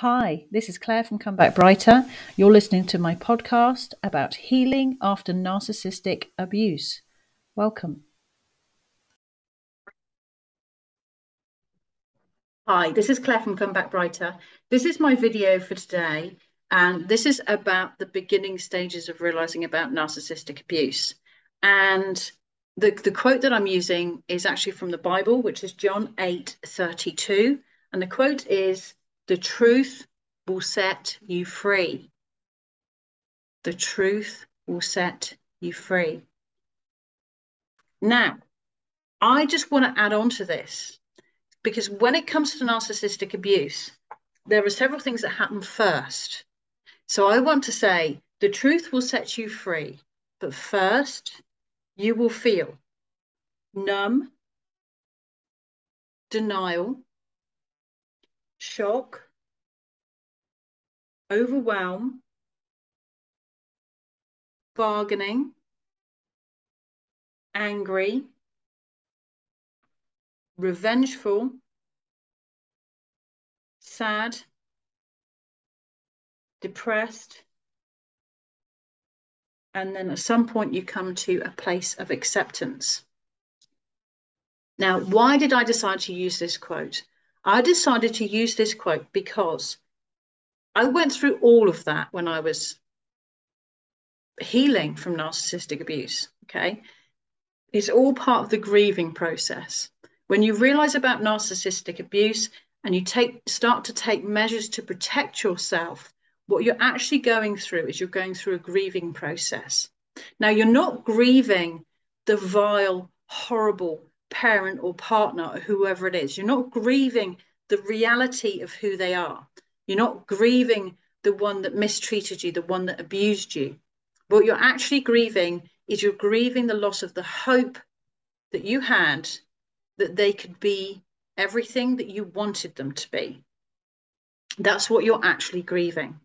Hi, this is Claire from Come Back Brighter. You're listening to my podcast about healing after narcissistic abuse. Welcome. Hi, this is Claire from Come Back Brighter. This is my video for today, and this is about the beginning stages of realizing about narcissistic abuse. And the, the quote that I'm using is actually from the Bible, which is John 8 32. And the quote is, the truth will set you free. The truth will set you free. Now, I just want to add on to this because when it comes to narcissistic abuse, there are several things that happen first. So I want to say the truth will set you free, but first you will feel numb, denial, shock, overwhelm, bargaining, angry, revengeful, sad, depressed, and then at some point you come to a place of acceptance. Now, why did I decide to use this quote? I decided to use this quote because I went through all of that when I was healing from narcissistic abuse. Okay. It's all part of the grieving process. When you realize about narcissistic abuse and you take start to take measures to protect yourself, what you're actually going through is you're going through a grieving process. Now, you're not grieving the vile, horrible parent or partner or whoever it is. You're not grieving the reality of who they are. You're not grieving the one that mistreated you, the one that abused you. What you're actually grieving is you're grieving the loss of the hope that you had that they could be everything that you wanted them to be. That's what you're actually grieving.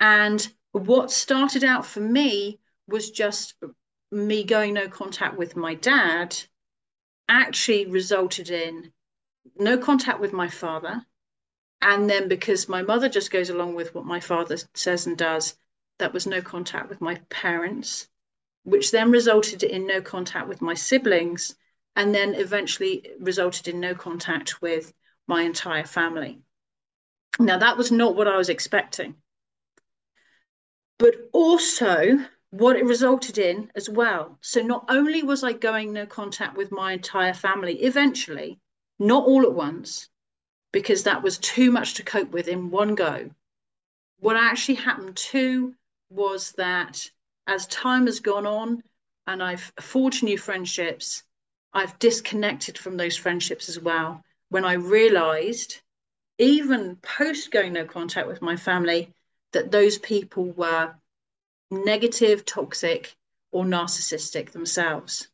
And what started out for me was just me going no contact with my dad actually resulted in no contact with my father. And then because my mother just goes along with what my father says and does, that was no contact with my parents, which then resulted in no contact with my siblings, and then eventually resulted in no contact with my entire family. Now, that was not what I was expecting. But also, what it resulted in as well. So not only was I going no contact with my entire family eventually, not all at once, because that was too much to cope with in one go. What actually happened too was that as time has gone on and I've forged new friendships, I've disconnected from those friendships as well. When I realized, even post going no contact with my family, that those people were negative, toxic, or narcissistic themselves.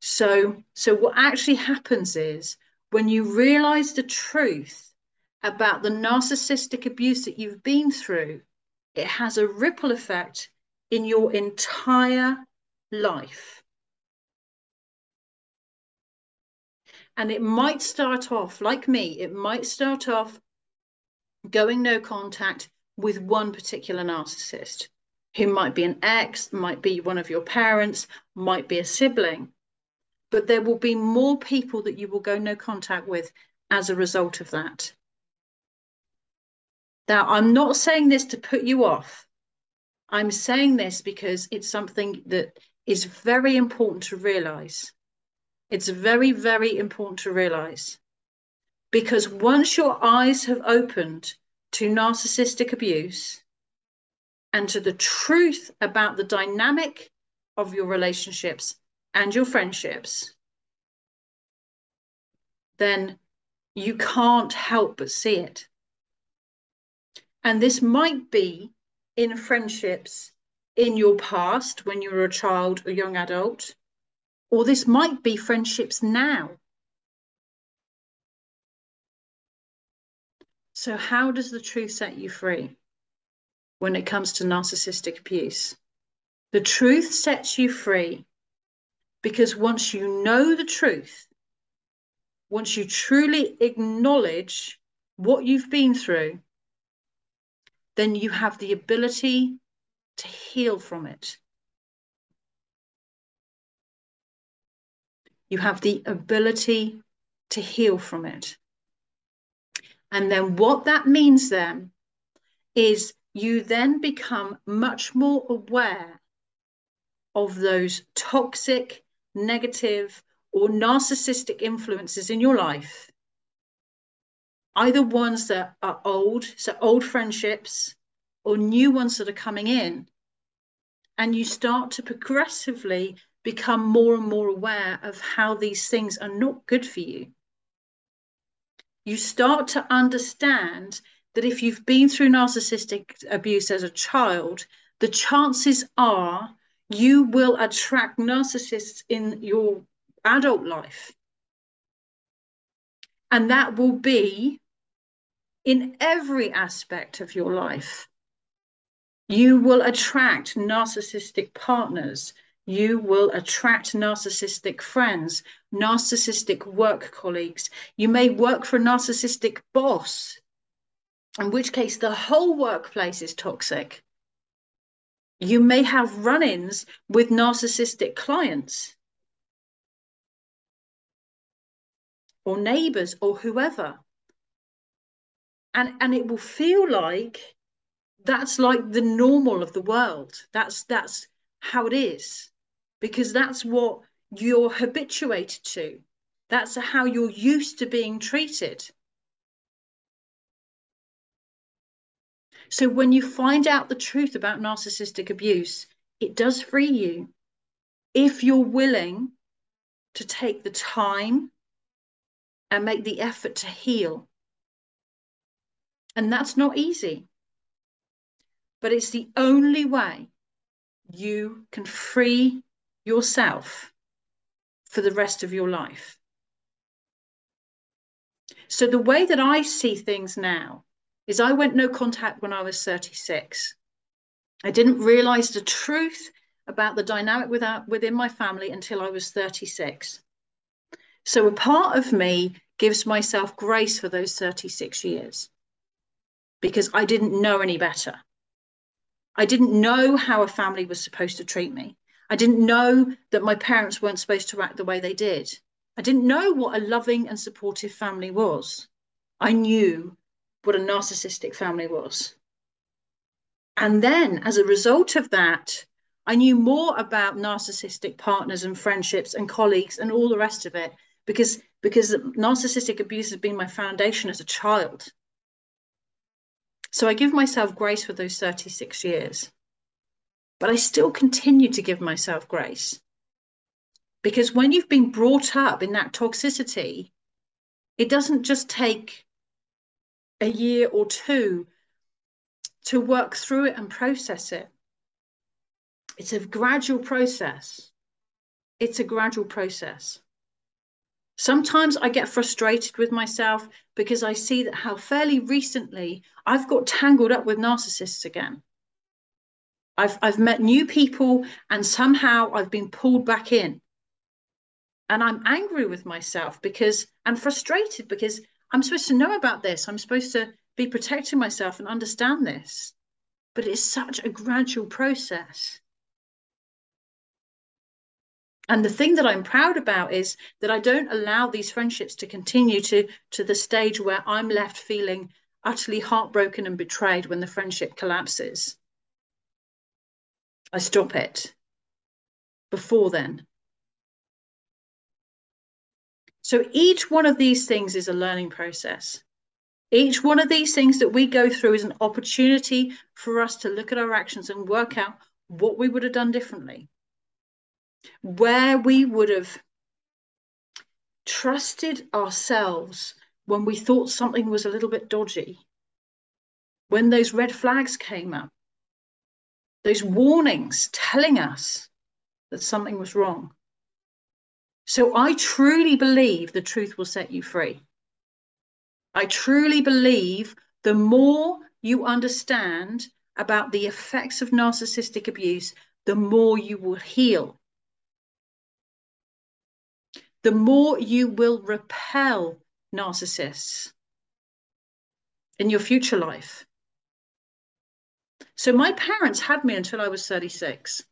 So, so what actually happens is when you realize the truth about the narcissistic abuse that you've been through, it has a ripple effect in your entire life. And it might start off, like me, it might start off going no contact with one particular narcissist who might be an ex, might be one of your parents, might be a sibling. But there will be more people that you will go no contact with as a result of that. Now, I'm not saying this to put you off. I'm saying this because it's something that is very important to realize. It's very, very important to realize. Because once your eyes have opened to narcissistic abuse, and to the truth about the dynamic of your relationships and your friendships, then you can't help but see it. And this might be in friendships in your past when you were a child or young adult, or this might be friendships now. So, how does the truth set you free? When it comes to narcissistic abuse. The truth sets you free because once you know the truth, once you truly acknowledge what you've been through, then you have the ability to heal from it. You have the ability to heal from it. And then what that means then is you then become much more aware of those toxic, negative, or narcissistic influences in your life. Either ones that are old, so old friendships, or new ones that are coming in. And you start to progressively become more and more aware of how these things are not good for you. You start to understand that if you've been through narcissistic abuse as a child, the chances are you will attract narcissists in your adult life. And that will be in every aspect of your life. You will attract narcissistic partners, you will attract narcissistic friends, narcissistic work colleagues. You may work for a narcissistic boss, in which case the whole workplace is toxic. You may have run ins with narcissistic clients or neighbors or whoever. And, and it will feel like that's like the normal of the world. That's that's how it is because that's what you're habituated to. That's how you're used to being treated. So when you find out the truth about narcissistic abuse, it does free you if you're willing to take the time and make the effort to heal. And that's not easy, but it's the only way you can free yourself for the rest of your life. So, the way that I see things now is I went no contact when I was 36. I didn't realize the truth about the dynamic without, within my family until I was 36. So, a part of me gives myself grace for those 36 years because I didn't know any better. I didn't know how a family was supposed to treat me. I didn't know that my parents weren't supposed to act the way they did. I didn't know what a loving and supportive family was. I knew what a narcissistic family was. And then, as a result of that, I knew more about narcissistic partners and friendships and colleagues and all the rest of it because, because narcissistic abuse has been my foundation as a child. So I give myself grace for those 36 years. But I still continue to give myself grace. Because when you've been brought up in that toxicity, it doesn't just take a year or two to work through it and process it. It's a gradual process. It's a gradual process. Sometimes I get frustrated with myself because I see that how fairly recently I've got tangled up with narcissists again. I've I've met new people and somehow I've been pulled back in. And I'm angry with myself because I'm frustrated because I'm supposed to know about this. I'm supposed to be protecting myself and understand this. But it's such a gradual process. And the thing that I'm proud about is that I don't allow these friendships to continue to, to the stage where I'm left feeling utterly heartbroken and betrayed when the friendship collapses. I stop it before then. So each one of these things is a learning process. Each one of these things that we go through is an opportunity for us to look at our actions and work out what we would have done differently. Where we would have trusted ourselves when we thought something was a little bit dodgy. When those red flags came up, those warnings telling us that something was wrong. So I truly believe the truth will set you free. I truly believe the more you understand about the effects of narcissistic abuse, the more you will heal. The more you will repel narcissists. in your future life. So my parents had me until I was 36.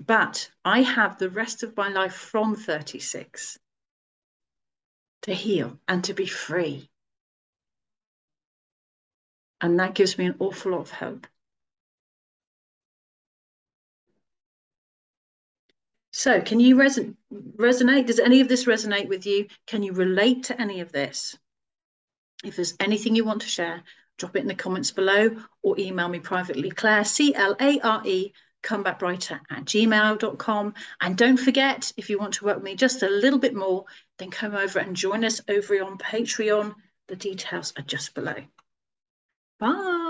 But I have the rest of my life from 36 to heal and to be free. And that gives me an awful lot of hope. So, can you reson resonate? Does any of this resonate with you? Can you relate to any of this? If there's anything you want to share, drop it in the comments below or email me privately, Claire, C L A R E, comebackbrighter at gmail.com. And don't forget, if you want to work with me just a little bit more, then come over and join us over on Patreon. The details are just below. Bye.